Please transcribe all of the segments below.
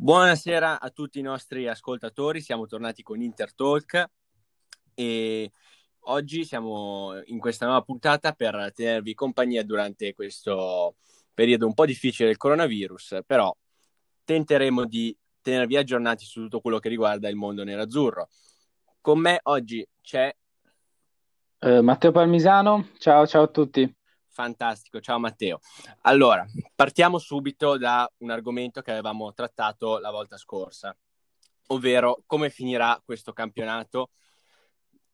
Buonasera a tutti i nostri ascoltatori, siamo tornati con Intertalk e oggi siamo in questa nuova puntata per tenervi compagnia durante questo periodo un po' difficile del coronavirus, però tenteremo di tenervi aggiornati su tutto quello che riguarda il mondo nerazzurro. Con me oggi c'è eh, Matteo Palmisano, ciao ciao a tutti. Fantastico, ciao Matteo. Allora, partiamo subito da un argomento che avevamo trattato la volta scorsa, ovvero come finirà questo campionato.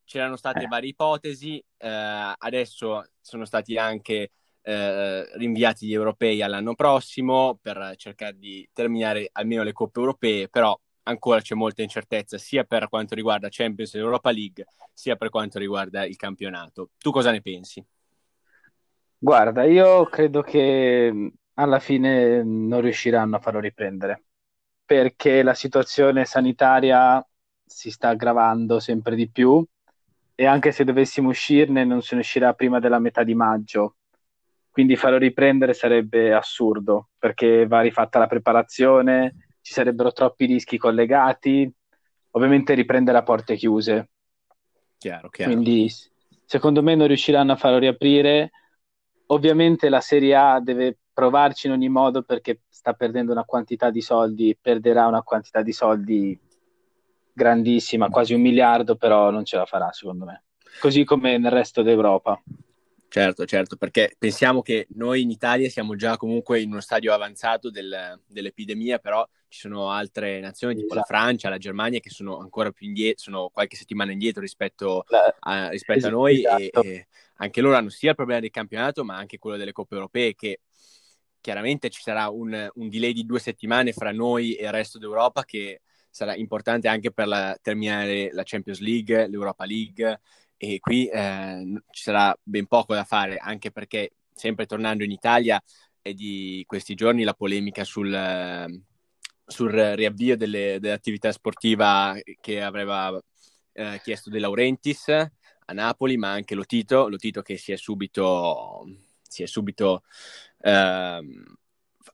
C'erano state eh. varie ipotesi, eh, adesso sono stati anche eh, rinviati gli europei all'anno prossimo per cercare di terminare almeno le coppe europee, però ancora c'è molta incertezza sia per quanto riguarda Champions e Europa League, sia per quanto riguarda il campionato. Tu cosa ne pensi? Guarda, io credo che alla fine non riusciranno a farlo riprendere perché la situazione sanitaria si sta aggravando sempre di più e anche se dovessimo uscirne non se ne uscirà prima della metà di maggio. Quindi farlo riprendere sarebbe assurdo perché va rifatta la preparazione, ci sarebbero troppi rischi collegati, ovviamente riprendere a porte chiuse. Chiaro, chiaro. Quindi secondo me non riusciranno a farlo riaprire Ovviamente la Serie A deve provarci in ogni modo perché sta perdendo una quantità di soldi, perderà una quantità di soldi grandissima, quasi un miliardo, però non ce la farà secondo me. Così come nel resto d'Europa. Certo, certo, perché pensiamo che noi in Italia siamo già comunque in uno stadio avanzato del, dell'epidemia, però ci sono altre nazioni tipo esatto. la Francia, la Germania che sono ancora più indietro, sono qualche settimana indietro rispetto, a, rispetto esatto. a noi esatto. e, e, anche loro hanno sia il problema del campionato ma anche quello delle coppe europee che chiaramente ci sarà un, un delay di due settimane fra noi e il resto d'Europa che sarà importante anche per la, terminare la Champions League, l'Europa League e qui eh, ci sarà ben poco da fare, anche perché sempre tornando in Italia è di questi giorni la polemica sul, sul riavvio delle, dell'attività sportiva che aveva eh, chiesto De Laurentiis a Napoli, ma anche Lotito, Lotito che si è subito, si è subito eh,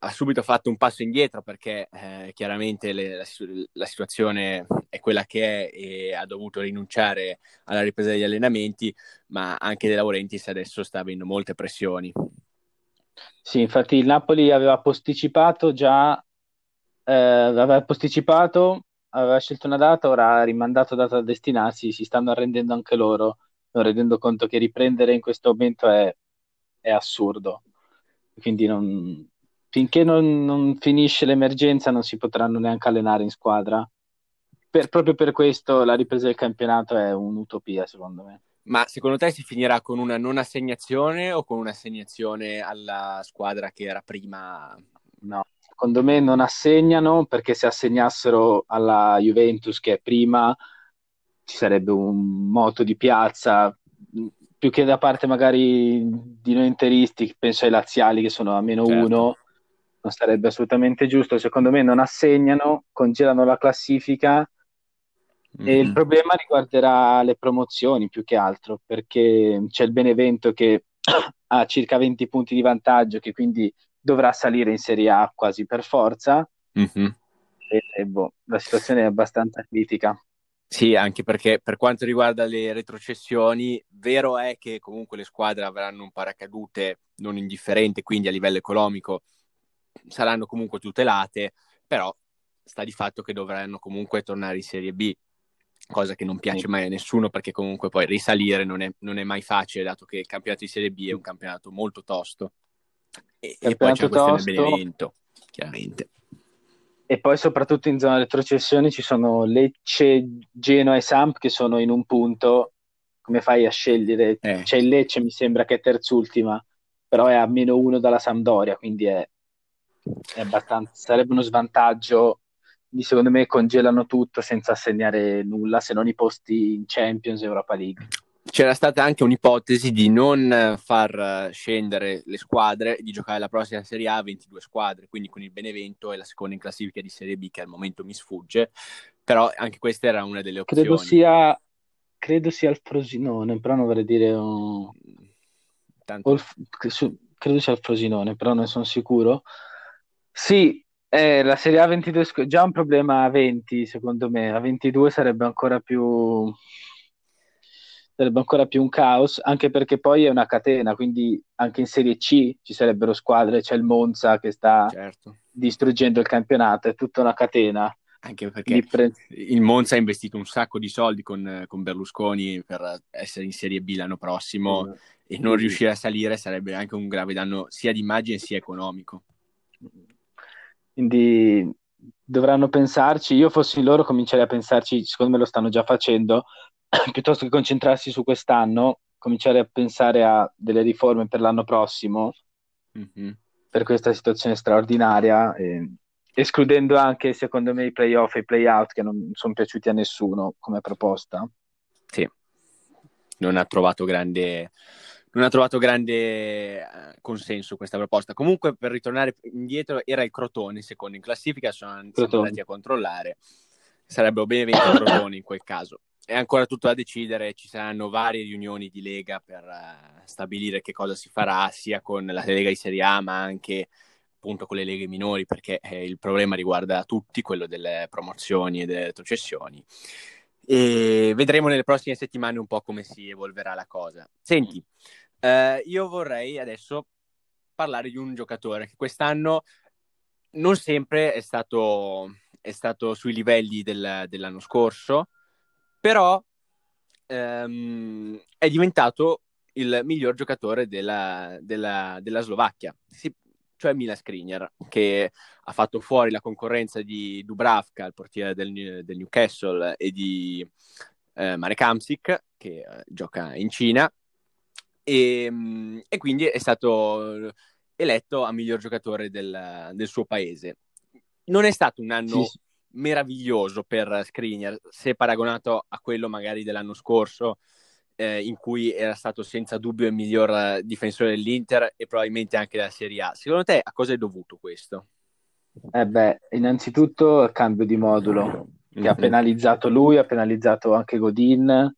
ha subito fatto un passo indietro perché eh, chiaramente le, la, la, situazione è quella che è e ha dovuto rinunciare alla ripresa degli allenamenti, ma anche De Laurentiis adesso sta avendo molte pressioni. Sì, infatti il Napoli aveva posticipato già, eh, aveva posticipato, aveva scelto una data, ora ha rimandato data a destinarsi, si stanno arrendendo anche loro, non rendendo conto che riprendere in questo momento è, è assurdo. Quindi non, finché non, non, finisce l'emergenza non si potranno neanche allenare in squadra. Per, proprio per questo la ripresa del campionato è un'utopia, secondo me. Ma secondo te si finirà con una non assegnazione o con un'assegnazione alla squadra che era prima? No, secondo me non assegnano perché se assegnassero alla Juventus che è prima ci sarebbe un moto di piazza più che da parte magari di noi interisti, penso ai laziali che sono a meno certo. uno non sarebbe assolutamente giusto. Secondo me non assegnano, congelano la classifica mm-hmm. e il mhm. problema riguarderà le promozioni più che altro, perché c'è il Benevento che ha circa 20 punti di vantaggio, che quindi dovrà salire in Serie A quasi per forza. Mm-hmm. E, e boh, la situazione è abbastanza critica. Sì, anche perché per quanto riguarda le retrocessioni, vero è che comunque le squadre avranno un paracadute non indifferente, quindi a livello economico saranno comunque tutelate, però sta di fatto che dovranno comunque tornare in Serie B, cosa che non piace mai a nessuno perché comunque poi risalire non è, non è mai facile, dato che il campionato di Serie B è un campionato molto tosto. E, e poi c'è la questione del Benevento, chiaramente. E poi soprattutto in zona retrocessione ci sono Lecce, Genoa e Samp che sono in un punto, come fai a scegliere? Eh. C'è il Lecce, mi sembra che è terzultima, però è a meno uno dalla Sampdoria, quindi è sarebbe uno svantaggio. Quindi secondo me congelano tutto senza assegnare nulla se non i posti in Champions e Europa League. C'era stata anche un'ipotesi di non far scendere le squadre e di giocare la prossima Serie A a 22 squadre, quindi con il Benevento e la seconda in classifica di Serie B che al momento mi sfugge, però anche questa era una delle opzioni. Credo sia, credo sia il Frosinone, però non vorrei dire... Un... Tanto... credo sia il Frosinone, però non sono sicuro. Sì, Eh, la Serie A 22 è già un problema a 20, secondo me, a 22 sarebbe ancora più sarebbe ancora più un caos, anche perché poi è una catena, quindi anche in Serie C ci sarebbero squadre, c'è il Monza che sta certo. distruggendo il campionato, è tutta una catena. Anche perché pre... il Monza ha investito un sacco di soldi con, con, Berlusconi per essere in Serie B l'anno prossimo mm. e non riuscire a salire sarebbe anche un grave danno sia di immagine sia economico. Quindi dovranno pensarci, io fossi loro comincerei a pensarci, secondo me lo stanno già facendo, piuttosto che concentrarsi su quest'anno, cominciare a pensare a delle riforme per l'anno prossimo, mm-hmm. per questa situazione straordinaria, e, escludendo anche, secondo me, i playoff e i playout che non sono piaciuti a nessuno come proposta. Sì, non ha trovato grande, non ha trovato grande eh, consenso questa proposta. Comunque, per ritornare indietro, era il Crotone secondo in classifica, sono, sono andati a controllare. Sarebbero bene 20 Crotoni in quel caso è ancora tutto da decidere, ci saranno varie riunioni di Lega per uh, stabilire che cosa si farà sia con la Lega di Serie A ma anche appunto con le leghe minori perché eh, il problema riguarda tutti, quello delle promozioni e delle retrocessioni e vedremo nelle prossime settimane un po' come si evolverà la cosa. Senti, eh, io vorrei adesso parlare di un giocatore che quest'anno non sempre è stato, è stato sui livelli del, dell'anno scorso, però ehm, è diventato il miglior giocatore della, della, della Slovacchia, sì, cioè Mila Skriniar, che ha fatto fuori la concorrenza di Dubravka, il portiere del, del Newcastle, e di eh, Marek Hamsik, che eh, gioca in Cina, e, e, quindi è stato eletto a miglior giocatore del, del suo paese. Non è stato un anno sì meraviglioso per Skriniar, se paragonato a quello magari dell'anno scorso, eh, in cui era stato senza dubbio il miglior eh, difensore dell'Inter e probabilmente anche della Serie A. Secondo te a cosa è dovuto questo? Eh beh, innanzitutto il cambio di modulo che ha mhm. penalizzato lui, ha penalizzato anche Godin,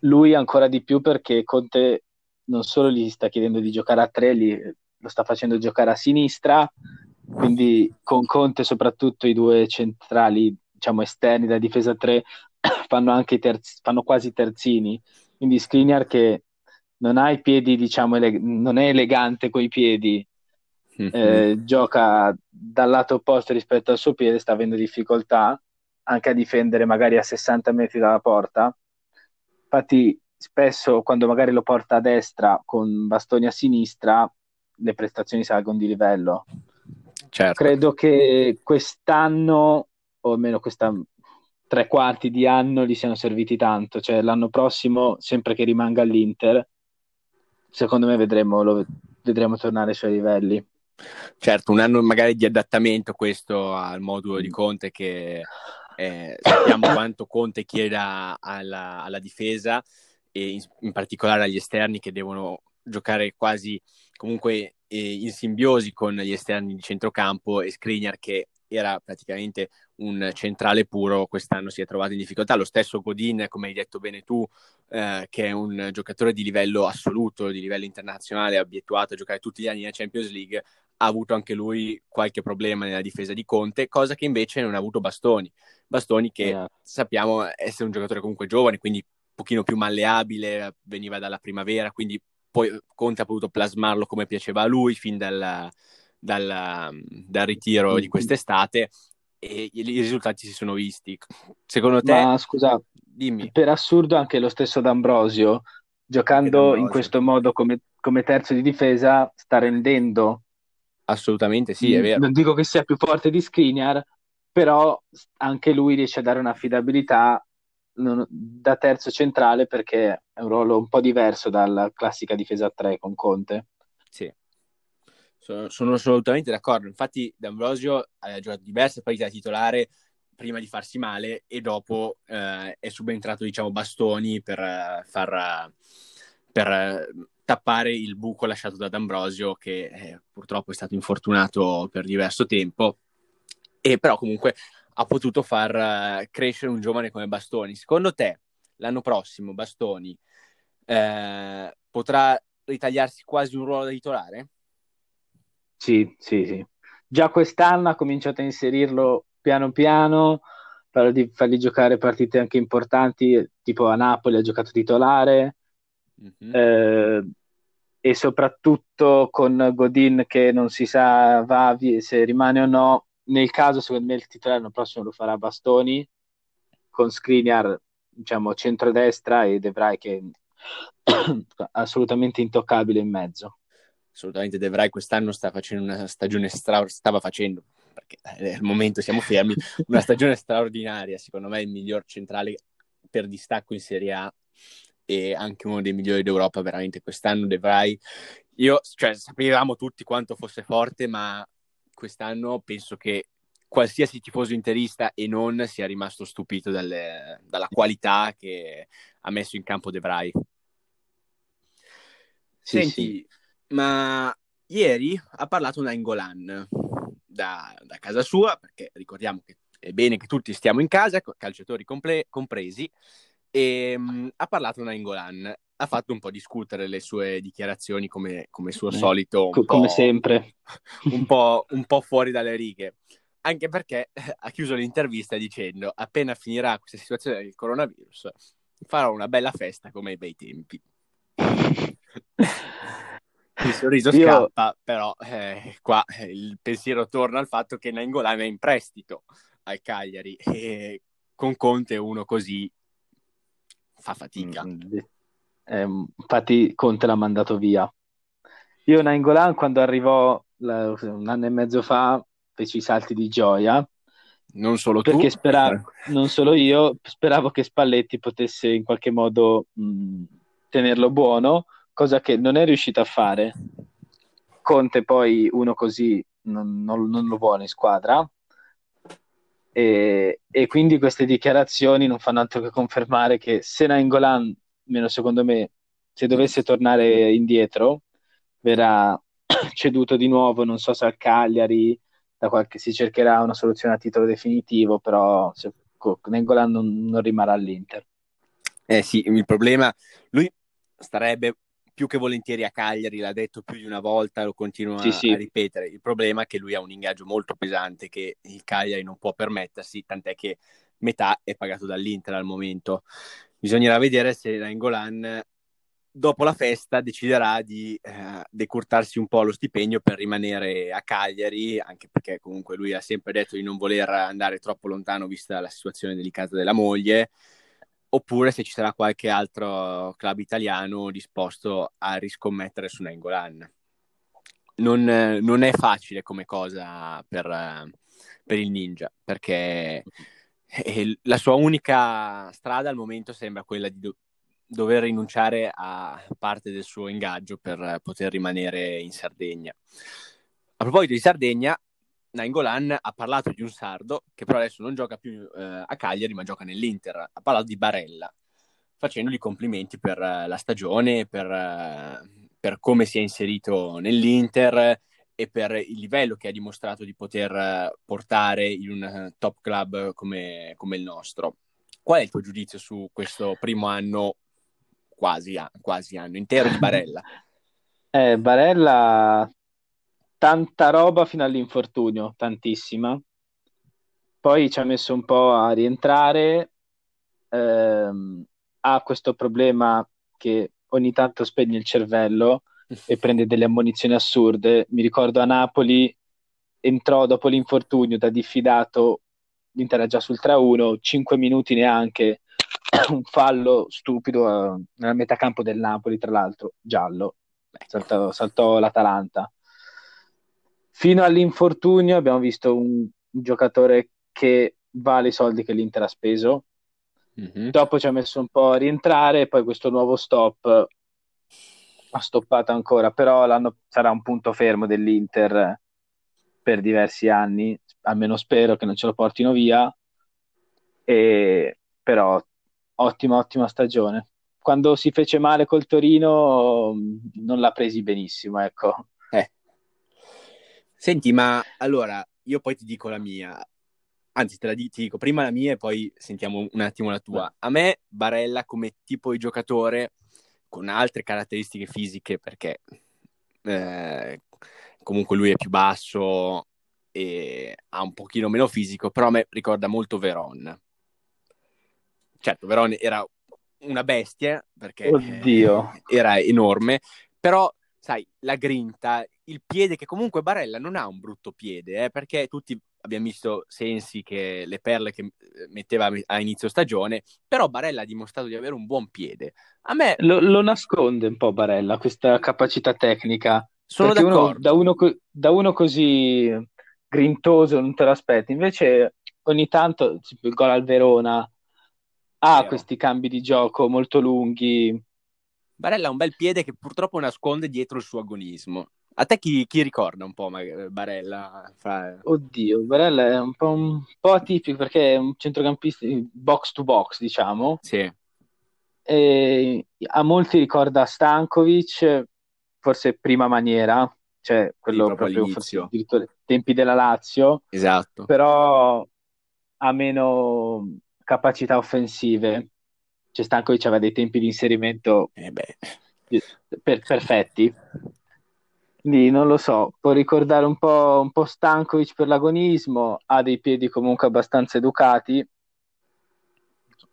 lui ancora di più perché Conte non solo gli sta chiedendo di giocare a tre, gli, lo sta facendo giocare a sinistra quindi con Conte soprattutto i due centrali, diciamo esterni da difesa 3, fanno anche terzi, fanno quasi terzini. Quindi Skriniar che non ha i piedi, diciamo, ele- non è elegante coi piedi, mm-hmm. eh, gioca dal lato opposto rispetto al suo piede, sta avendo difficoltà anche a difendere magari a 60 metri dalla porta. Infatti, spesso quando magari lo porta a destra con bastoni a sinistra, le prestazioni salgono di livello. Certo. Credo che quest'anno, o almeno questa tre quarti di anno, gli siano serviti tanto. Cioè, l'anno prossimo, sempre che rimanga all'Inter, secondo me vedremo, lo, vedremo tornare ai suoi livelli. Certo, un anno magari di adattamento questo al modulo di Conte che eh, sappiamo quanto Conte chieda alla, alla difesa e in, in, particolare agli esterni che devono giocare quasi comunque in simbiosi con gli esterni di centrocampo e Skriniar che era praticamente un centrale puro, quest'anno si è trovato in difficoltà. Lo stesso Godin, come hai detto bene tu, eh, che è un giocatore di livello assoluto, di livello internazionale, abituato a giocare tutti gli anni nella Champions League, ha avuto anche lui qualche problema nella difesa di Conte, cosa che invece non ha avuto Bastoni. Bastoni che yeah. sappiamo essere un giocatore comunque giovane, quindi un pochino più malleabile, veniva dalla primavera, quindi poi Conte ha potuto plasmarlo come piaceva a lui fin dal, dal, dal ritiro di quest'estate e i risultati si sono visti. Secondo te? Ma scusa, dimmi. Per assurdo anche lo stesso D'Ambrosio, giocando D'Ambrosio. in questo modo come, come, terzo di difesa, sta rendendo. Assolutamente sì, è vero. Non dico che sia più forte di Skriniar, però anche lui riesce a dare un'affidabilità non, da terzo centrale perché è un ruolo un po' diverso dalla classica difesa a 3 con Conte. Sì, sono, sono assolutamente d'accordo. Infatti, D'Ambrosio ha giocato diverse partite da titolare prima di farsi male e dopo eh, è subentrato, diciamo, bastoni per uh, far. Uh, per uh, tappare il buco lasciato da D'Ambrosio che eh, purtroppo è stato infortunato per diverso tempo e però comunque ha potuto far crescere un giovane come Bastoni. Secondo te, l'anno prossimo Bastoni eh, potrà ritagliarsi quasi un ruolo da titolare? Sì, sì, sì. già quest'anno ha cominciato a inserirlo piano piano, parlo di fargli giocare partite anche importanti, tipo a Napoli ha giocato titolare, mm-hmm. eh, e soprattutto con Godin che non si sa va, se rimane o no, nel caso secondo me il titolare l'anno prossimo lo farà Bastoni, con Skriniar diciamo centrodestra e De Vrij che è assolutamente intoccabile in mezzo. Assolutamente De Vrij quest'anno sta facendo una stagione stra- stava facendo perché al momento siamo fermi, una stagione straordinaria, secondo me il miglior centrale per distacco in Serie A e anche uno dei migliori d'Europa veramente quest'anno De Vrij. Io, cioè, sapevamo tutti quanto fosse forte, ma quest'anno penso che qualsiasi tifoso interista e non sia rimasto stupito dalle, dalla qualità che ha messo in campo De Vrij. Sì, Senti, sì. Ma ieri ha parlato Nainggolan da, da casa sua, perché ricordiamo che è bene che tutti stiamo in casa, calciatori comple- compresi, e um, ha parlato Nainggolan ha fatto un po' discutere le sue dichiarazioni come, come suo eh, solito. come sempre. Un po', un po' fuori dalle righe anche perché ha chiuso l'intervista dicendo appena finirà questa situazione del coronavirus farò una bella festa come ai bei tempi. il sorriso Io... scappa, però eh, qua il pensiero torna al fatto che Nangolan è in prestito al Cagliari e con Conte uno così fa fatica. Mm, eh, infatti Conte l'ha mandato via. Io Nangolan quando arrivò la, un anno e mezzo fa feci i salti di gioia. Non solo tu. Perché speravo, non solo io, speravo che Spalletti potesse in qualche modo mh, tenerlo buono, cosa che non è riuscito a fare. Conte poi uno così non, non, non lo vuole in squadra. E, e, quindi queste dichiarazioni non fanno altro che confermare che se Nainggolan, meno secondo me, se dovesse tornare indietro, verrà ceduto di nuovo, non so se al Cagliari, da qualche, si cercherà una soluzione a titolo definitivo, però se, Nengolan non, non rimarrà all'Inter. Eh sì, il problema, lui starebbe più che volentieri a Cagliari, l'ha detto più di una volta, lo continua sì, sì. a ripetere. Il problema è che lui ha un ingaggio molto pesante che il Cagliari non può permettersi, tant'è che metà è pagato dall'Inter al momento. Bisognerà vedere se Nangolan dopo la festa deciderà di eh, decurtarsi un po' lo stipendio per rimanere a Cagliari, anche perché comunque lui ha sempre detto di non voler andare troppo lontano vista la situazione delicata della moglie, oppure se ci sarà qualche altro club italiano disposto a riscommettere su Nengolan. Non, non è facile come cosa per, per il Ninja, perché la sua unica strada al momento sembra quella di, do- dover rinunciare a parte del suo ingaggio per poter rimanere in Sardegna. A proposito di Sardegna, Nainggolan ha parlato di un sardo che però adesso non gioca più eh, a Cagliari ma gioca nell'Inter. Ha parlato di Barella, facendogli complimenti per uh, la stagione, per, uh, per, come si è inserito nell'Inter e per il livello che ha dimostrato di poter uh, portare in un top club come, come il nostro. Qual è il tuo giudizio su questo primo anno quasi, quasi anno intero di Barella. eh, Barella, tanta roba fino all'infortunio, tantissima. Poi ci ha messo un po' a rientrare, ehm, ha questo problema che ogni tanto spegne il cervello e prende delle ammonizioni assurde. Mi ricordo a Napoli entrò dopo l'infortunio da diffidato, l'Inter già sul 3-1, 5 minuti neanche, un fallo stupido uh, nella metacampo del Napoli, tra l'altro, giallo, saltò, saltò l'Atalanta. Fino all'infortunio abbiamo visto un, giocatore che vale i soldi che l'Inter ha speso. Mm-hmm. Dopo ci ha messo un po' a rientrare, poi questo nuovo stop ha stoppato ancora, però l'anno sarà un punto fermo dell'Inter per diversi anni, almeno spero che non ce lo portino via. E, però ottima, ottima stagione. Quando si fece male col Torino non l'ha presi benissimo, ecco. Eh. Senti, ma allora io poi ti dico la mia. Anzi, te la di- ti dico prima la mia e poi sentiamo un attimo la tua. A me Barella come tipo di giocatore con altre caratteristiche fisiche perché eh, comunque lui è più basso, e ha un pochino meno fisico, però a me ricorda molto Veron. Certo, Veron era una bestia perché Oddio. era enorme, però sai, la grinta, il piede che comunque Barella non ha un brutto piede, eh, perché tutti abbiamo visto Sensi che le perle che eh, metteva a inizio stagione, però Barella ha dimostrato di avere un buon piede. A me lo, lo nasconde un po' Barella questa capacità tecnica. Sono d'accordo. Uno, da, uno, da, uno, così grintoso non te lo aspetti, invece ogni tanto il gol al Verona ha Vero. questi cambi di gioco molto lunghi Barella ha un bel piede che purtroppo nasconde dietro il suo agonismo. A te chi, chi ricorda un po' Barella? Fra... Oddio, Barella è un po', un po', atipico perché è un centrocampista box to box, diciamo. Sì. E a molti ricorda Stankovic, forse prima maniera, cioè quello sì, proprio, proprio forse, tempi della Lazio. Esatto. Però ha meno capacità offensive cioè Stankovic aveva dei tempi di inserimento eh per, perfetti. Quindi non lo so, può ricordare un po', un po' Stankovic per l'agonismo, ha dei piedi comunque abbastanza educati.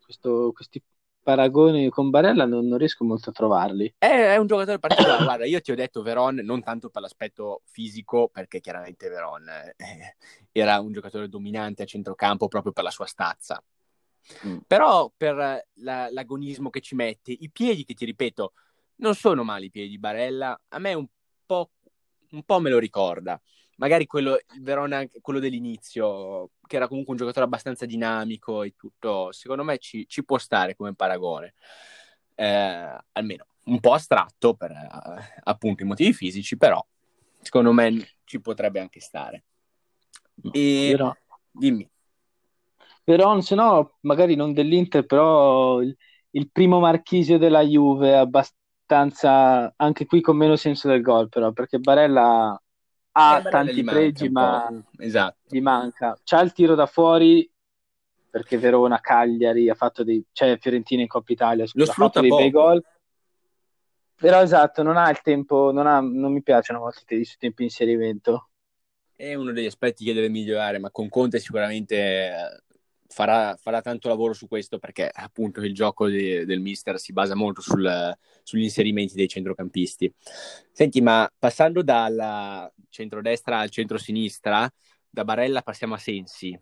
Questo, questi paragoni con Barella non, non, riesco molto a trovarli. È, è un giocatore particolare. Guarda, io ti ho detto Veron non tanto per l'aspetto fisico, perché chiaramente Veron eh, era un giocatore dominante a centrocampo proprio per la sua stazza. Mm. Però per la, l'agonismo che ci mette, i piedi che ti ripeto, non sono male i piedi di Barella, a me un po', un po' me lo ricorda. Magari quello, Verona, quello dell'inizio, che era comunque un giocatore abbastanza dinamico e tutto, secondo me ci, ci può stare come paragone. Eh, almeno un po' astratto per eh, appunto i motivi fisici, però secondo me ci potrebbe anche stare. E però... dimmi. Però, se no, magari non dell'Inter, però il, il primo marchisio della Juve è abbastanza, anche qui con meno senso del gol, però, perché Barella ha eh, tanti pregi, ma esatto. gli manca. C'ha il tiro da fuori, perché Verona, Cagliari, ha fatto dei... cioè Fiorentina in Coppa Italia, scusa, Lo ha fatto dei poco. bei gol. Però esatto, non ha il tempo, non, ha, non mi piacciono molto i tempi di inserimento. È uno degli aspetti che deve migliorare, ma con Conte sicuramente farà, farà, tanto lavoro su questo perché appunto il gioco di, del mister si basa molto sul, sugli inserimenti dei centrocampisti. Senti, ma passando dal centrodestra al centrosinistra, da Barella passiamo a Sensi.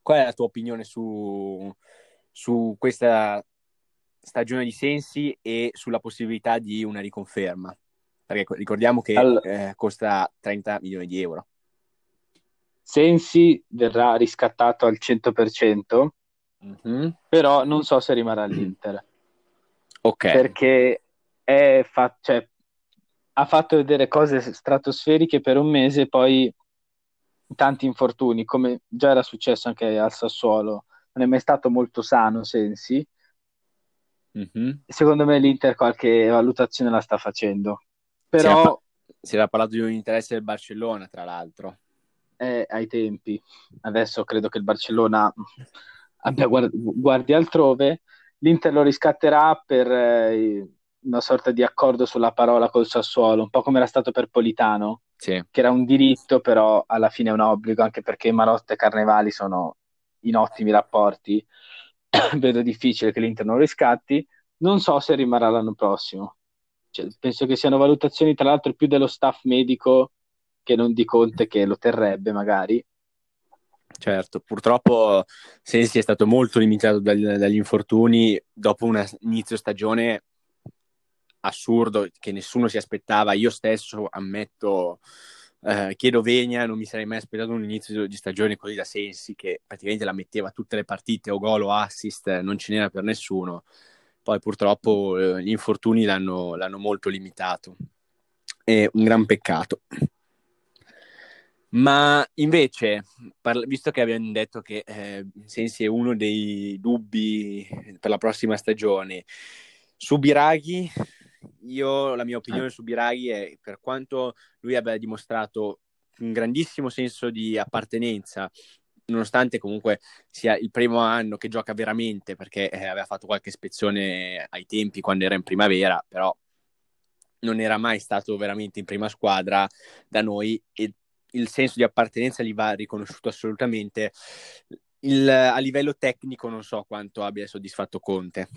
Qual è la tua opinione su, su questa stagione di Sensi e sulla possibilità di una riconferma? Perché ricordiamo che allora... eh, costa 30 milioni di euro. Sensi verrà riscattato al 100%, mm-hmm. però non so se rimarrà all'Inter. Ok. Perché fa- cioè, ha fatto vedere cose stratosferiche per un mese, poi tanti infortuni, come già era successo anche al Sassuolo. Non è mai stato molto sano Sensi. Mm-hmm. Secondo me l'Inter qualche valutazione la sta facendo. Però... Si era, parlato di un interesse del Barcellona, tra l'altro eh, ai tempi. Adesso credo che il Barcellona abbia guard- guardi altrove. L'Inter lo riscatterà per eh, una sorta di accordo sulla parola col Sassuolo, un po' come era stato per Politano, sì. che era un diritto, però alla fine è un obbligo, anche perché Marotta e Carnevali sono in ottimi rapporti. Vedo difficile che l'Inter non lo riscatti. Non so se rimarrà l'anno prossimo. Cioè, penso che siano valutazioni, tra l'altro, più dello staff medico che non di Conte che lo terrebbe magari. Certo, purtroppo Sensi è stato molto limitato dagli, dagli infortuni dopo un inizio stagione assurdo che nessuno si aspettava. Io stesso ammetto, eh, chiedo Vegna, non mi sarei mai aspettato un inizio di stagione così da Sensi che praticamente la metteva tutte le partite o gol o assist, non ce n'era per nessuno. Poi purtroppo eh, gli infortuni l'hanno, l'hanno molto limitato. È un gran peccato. Ma invece, parla- visto che abbiamo detto che eh, Sensi è uno dei dubbi per la prossima stagione, su Biraghi, io la mia opinione su Biraghi è per quanto lui abbia dimostrato un grandissimo senso di appartenenza, nonostante comunque sia il primo anno che gioca veramente, perché eh, aveva fatto qualche ispezione ai tempi quando era in primavera, però non era mai stato veramente in prima squadra da noi e il senso di appartenenza gli va riconosciuto assolutamente. Il, a livello tecnico non so quanto abbia soddisfatto Conte.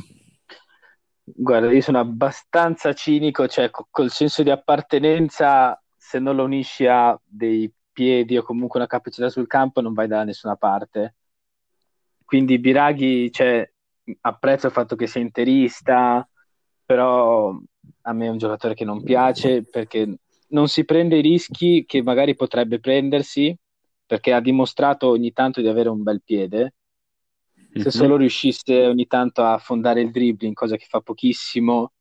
Guarda, io sono abbastanza cinico, cioè col senso di appartenenza, se non lo unisci a dei piedi o comunque una capacità sul campo, non vai da nessuna parte. Quindi Biraghi, cioè, apprezzo il fatto che sia interista, però a me è un giocatore che non piace perché non si prende i rischi che magari potrebbe prendersi, perché ha dimostrato ogni tanto di avere un bel piede. Se solo riuscisse ogni tanto a affondare il dribbling, cosa che fa pochissimo,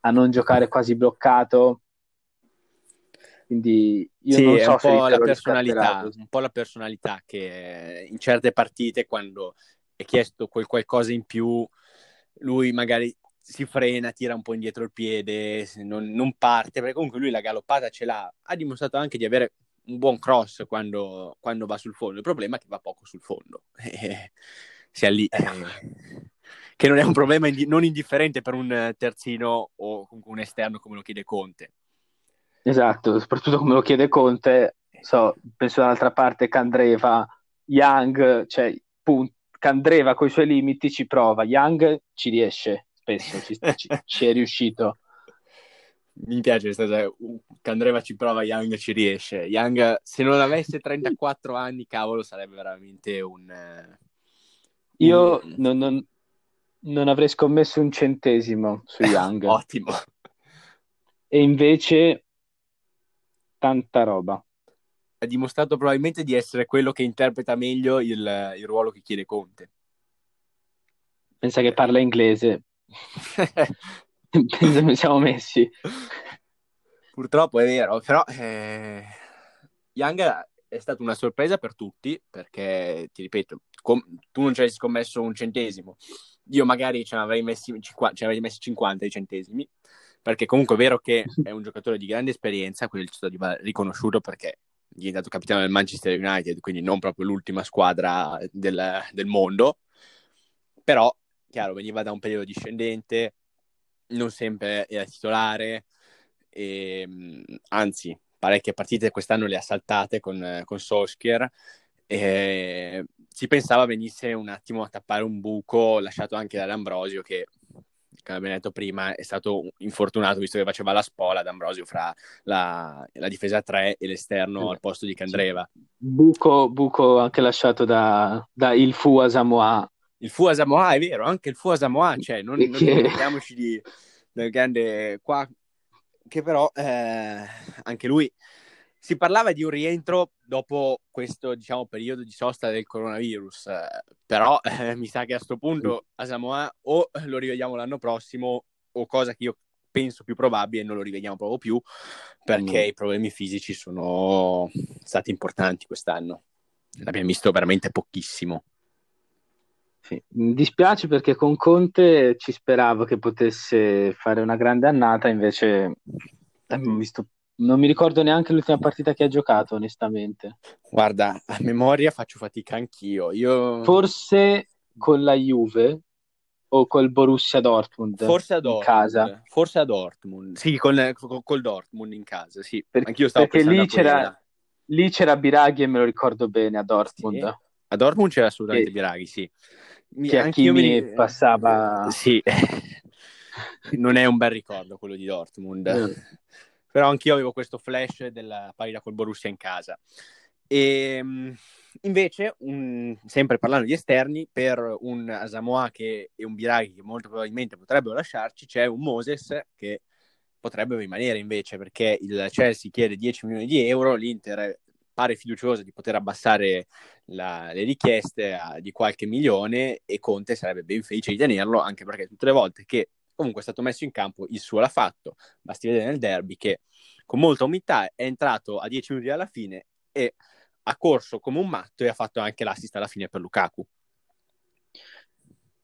a non giocare quasi bloccato. Quindi io sì, non so è un po' la personalità, un po' la personalità che in certe partite quando è chiesto quel qualcosa in più, lui magari si frena, tira un po' indietro il piede, non, non parte, perché comunque lui la galoppata ce l'ha, ha dimostrato anche di avere un buon cross quando, quando va sul fondo, il problema è che va poco sul fondo. sia lì. Eh, che non è un problema indi- non indifferente per un terzino o comunque un esterno come lo chiede Conte. Esatto, soprattutto come lo chiede Conte, so, penso dall'altra parte Candreva, Young, cioè punt- Candreva con i suoi limiti ci prova, Young ci riesce spesso, ci, ci, ci è riuscito. Mi piace questa cosa, Candreva ci prova, Young ci riesce. Young, se non avesse 34 anni, cavolo, sarebbe veramente un... Io non, non, non avrei scommesso un centesimo su Young. Ottimo. E invece tanta roba. Ha dimostrato probabilmente di essere quello che interpreta meglio il, il ruolo che chiede Conte. Pensa che parla inglese. Pensa come siamo messi. Purtroppo è vero, però eh, Young è stata una sorpresa per tutti perché, ti ripeto, com- tu non ci hai scommesso un centesimo. Io magari ce ne avrei messi, cinqu- ce ne avrei messi 50 di centesimi perché comunque è vero che è un giocatore di grande esperienza, quello di va riconosciuto perché è diventato capitano del Manchester United, quindi non proprio l'ultima squadra del, del mondo, però chiaro, veniva da un periodo discendente, non sempre era titolare, e, anzi parecchie partite quest'anno le ha saltate con, con Solskjaer e si pensava venisse un attimo a tappare un buco lasciato anche dall'Ambrosio che come abbiamo detto prima, è stato infortunato visto che faceva la spola ad Ambrosio fra la, la difesa 3 e l'esterno al posto di Candreva. Buco, buco anche lasciato da, da il Fu a Samoa. Il Fu a Samoa è vero, anche il Fu a Samoa, cioè non, non dimentichiamoci di, del grande qua, che però eh, anche lui si parlava di un rientro dopo questo diciamo, periodo di sosta del coronavirus, eh, però eh, mi sa che a questo punto a Samoa o lo rivediamo l'anno prossimo o cosa che io penso più probabile non lo rivediamo proprio più perché mm. i problemi fisici sono stati importanti quest'anno. L'abbiamo visto veramente pochissimo. Sì. Mi dispiace perché con Conte ci speravo che potesse fare una grande annata, invece abbiamo visto non mi ricordo neanche l'ultima partita che ha giocato, onestamente. Guarda, a memoria faccio fatica anch'io. Io... Forse con la Juve o col Borussia Dortmund. Forse a Dortmund. casa. Forse a Dortmund. Sì, con, con, col Dortmund in casa, sì. Per, Anch'io stavo perché lì c'era, lì c'era Biraghi e me lo ricordo bene a Dortmund. Sì. A Dortmund c'era assolutamente che, Biraghi, sì. Che Anch'io mi passava... Sì. non è un bel ricordo quello di Dortmund però anch'io avevo questo flash della partita col Borussia in casa. E ehm, invece, un, sempre parlando di esterni, per un Asamoah che, e un Biraghi che molto probabilmente potrebbero lasciarci, c'è un Moses che potrebbe rimanere invece perché il Chelsea chiede 10 milioni di euro, l'Inter pare fiduciosa di poter abbassare la, le richieste a, di qualche milione e Conte sarebbe ben felice di tenerlo anche perché tutte le volte che comunque è stato messo in campo, il suo l'ha fatto, basti vedere nel derby che con molta umiltà è entrato a 10 minuti alla fine e ha corso come un matto e ha fatto anche l'assist alla fine per Lukaku.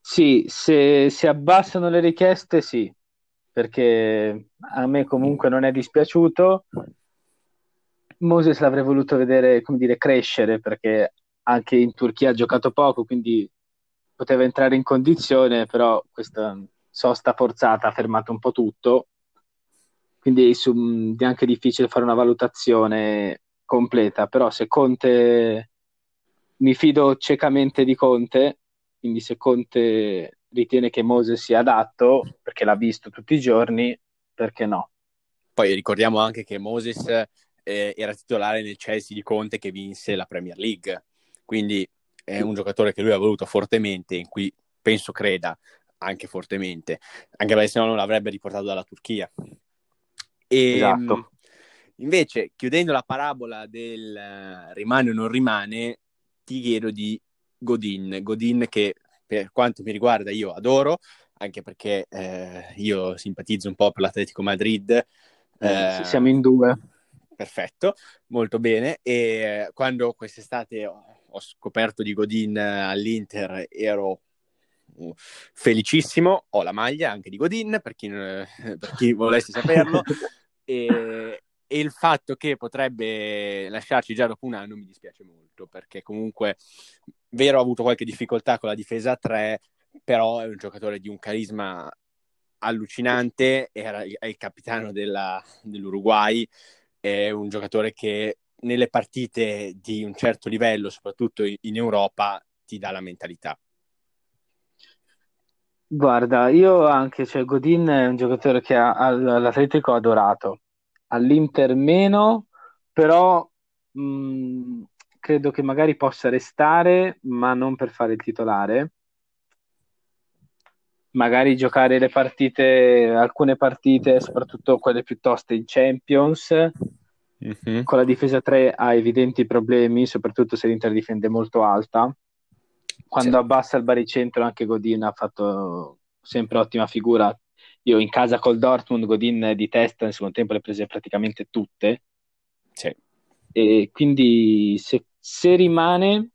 Sì, se si abbassano le richieste sì, perché a me comunque non è dispiaciuto. Moses l'avrei voluto vedere, come dire, crescere, perché anche in Turchia ha giocato poco, quindi poteva entrare in condizione, però questa sosta forzata ha fermato un po' tutto, quindi è anche difficile fare una valutazione completa, però se Conte mi fido ciecamente di Conte, quindi se Conte ritiene che Moses sia adatto, perché l'ha visto tutti i giorni, perché no? Poi ricordiamo anche che Moses eh, era titolare nel Chelsea di Conte che vinse la Premier League, quindi è un giocatore che lui ha voluto fortemente, in cui penso creda anche fortemente, anche perché se no non l'avrebbe riportato dalla Turchia. E, esatto. Invece, chiudendo la parabola del uh, rimane o non rimane, ti chiedo di Godin. Godin che per quanto mi riguarda io adoro, anche perché eh, io simpatizzo un po' per l'Atletico Madrid. Eh, siamo in due. Perfetto, molto bene. E eh, quando quest'estate ho, scoperto di Godin all'Inter ero uh, felicissimo, ho la maglia anche di Godin per chi, per chi volesse saperlo. E, e il fatto che potrebbe lasciarci già dopo un anno mi dispiace molto perché comunque vero ha avuto qualche difficoltà con la difesa 3 però è un giocatore di un carisma allucinante. Era, è il capitano della, dell'Uruguay è un giocatore che nelle partite di un certo livello soprattutto in Europa ti dà la mentalità Guarda, io anche, cioè Godin è un giocatore che all'Atletico ho adorato, all'Inter meno, però mh, credo che magari possa restare, ma non per fare il titolare. Magari giocare le partite, alcune partite, soprattutto quelle piuttosto in Champions. Mm-hmm. Con la difesa 3 ha evidenti problemi, soprattutto se l'Inter difende molto alta. Quando sì. abbassa il baricentro, anche Godin ha fatto sempre ottima figura io in casa col Dortmund, Godin di testa nel secondo tempo le prese praticamente tutte. Sì. E quindi se, se rimane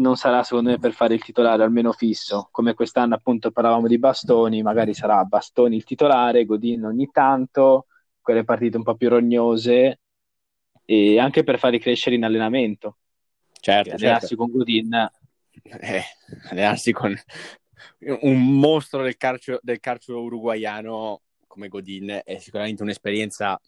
non sarà secondo me per fare il titolare almeno fisso, come quest'anno appunto parlavamo di Bastoni, magari sarà Bastoni il titolare, Godin ogni tanto, quelle partite un po' più rognose e anche per farli crescere in allenamento. Certo, allenarsi certo. con Godin eh, allenarsi con un mostro del calcio, del calcio uruguaiano come Godin è sicuramente un'esperienza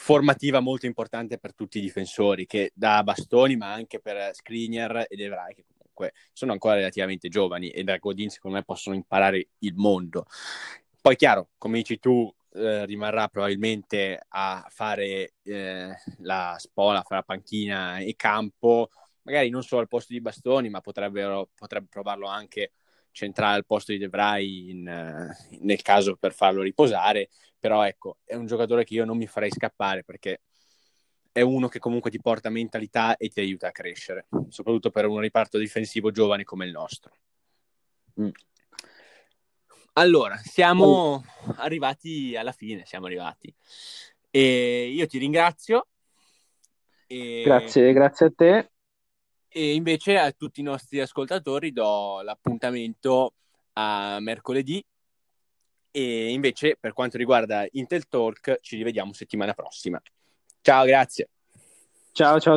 formativa molto importante per tutti i difensori, che da Bastoni, ma anche per Skriniar ed Evrai, che comunque sono ancora relativamente giovani e da Godin secondo me possono imparare il mondo. Poi chiaro, come dici tu, eh, rimarrà probabilmente a fare eh, la spola fra panchina e campo, magari non solo al posto di Bastoni, ma potrebbero, potrebbe provarlo anche centrale al posto di De Vrij in, uh, nel caso per farlo riposare, però ecco, è un giocatore che io non mi farei scappare perché è uno che comunque ti porta mentalità e ti aiuta a crescere, soprattutto per un riparto difensivo giovane come il nostro. Mm. Allora, siamo arrivati alla fine, siamo arrivati. E io ti ringrazio. E... Grazie, grazie a te. E invece a tutti i nostri ascoltatori do l'appuntamento a mercoledì. E invece per quanto riguarda Intel Talk ci rivediamo settimana prossima. Ciao, grazie. Ciao, ciao.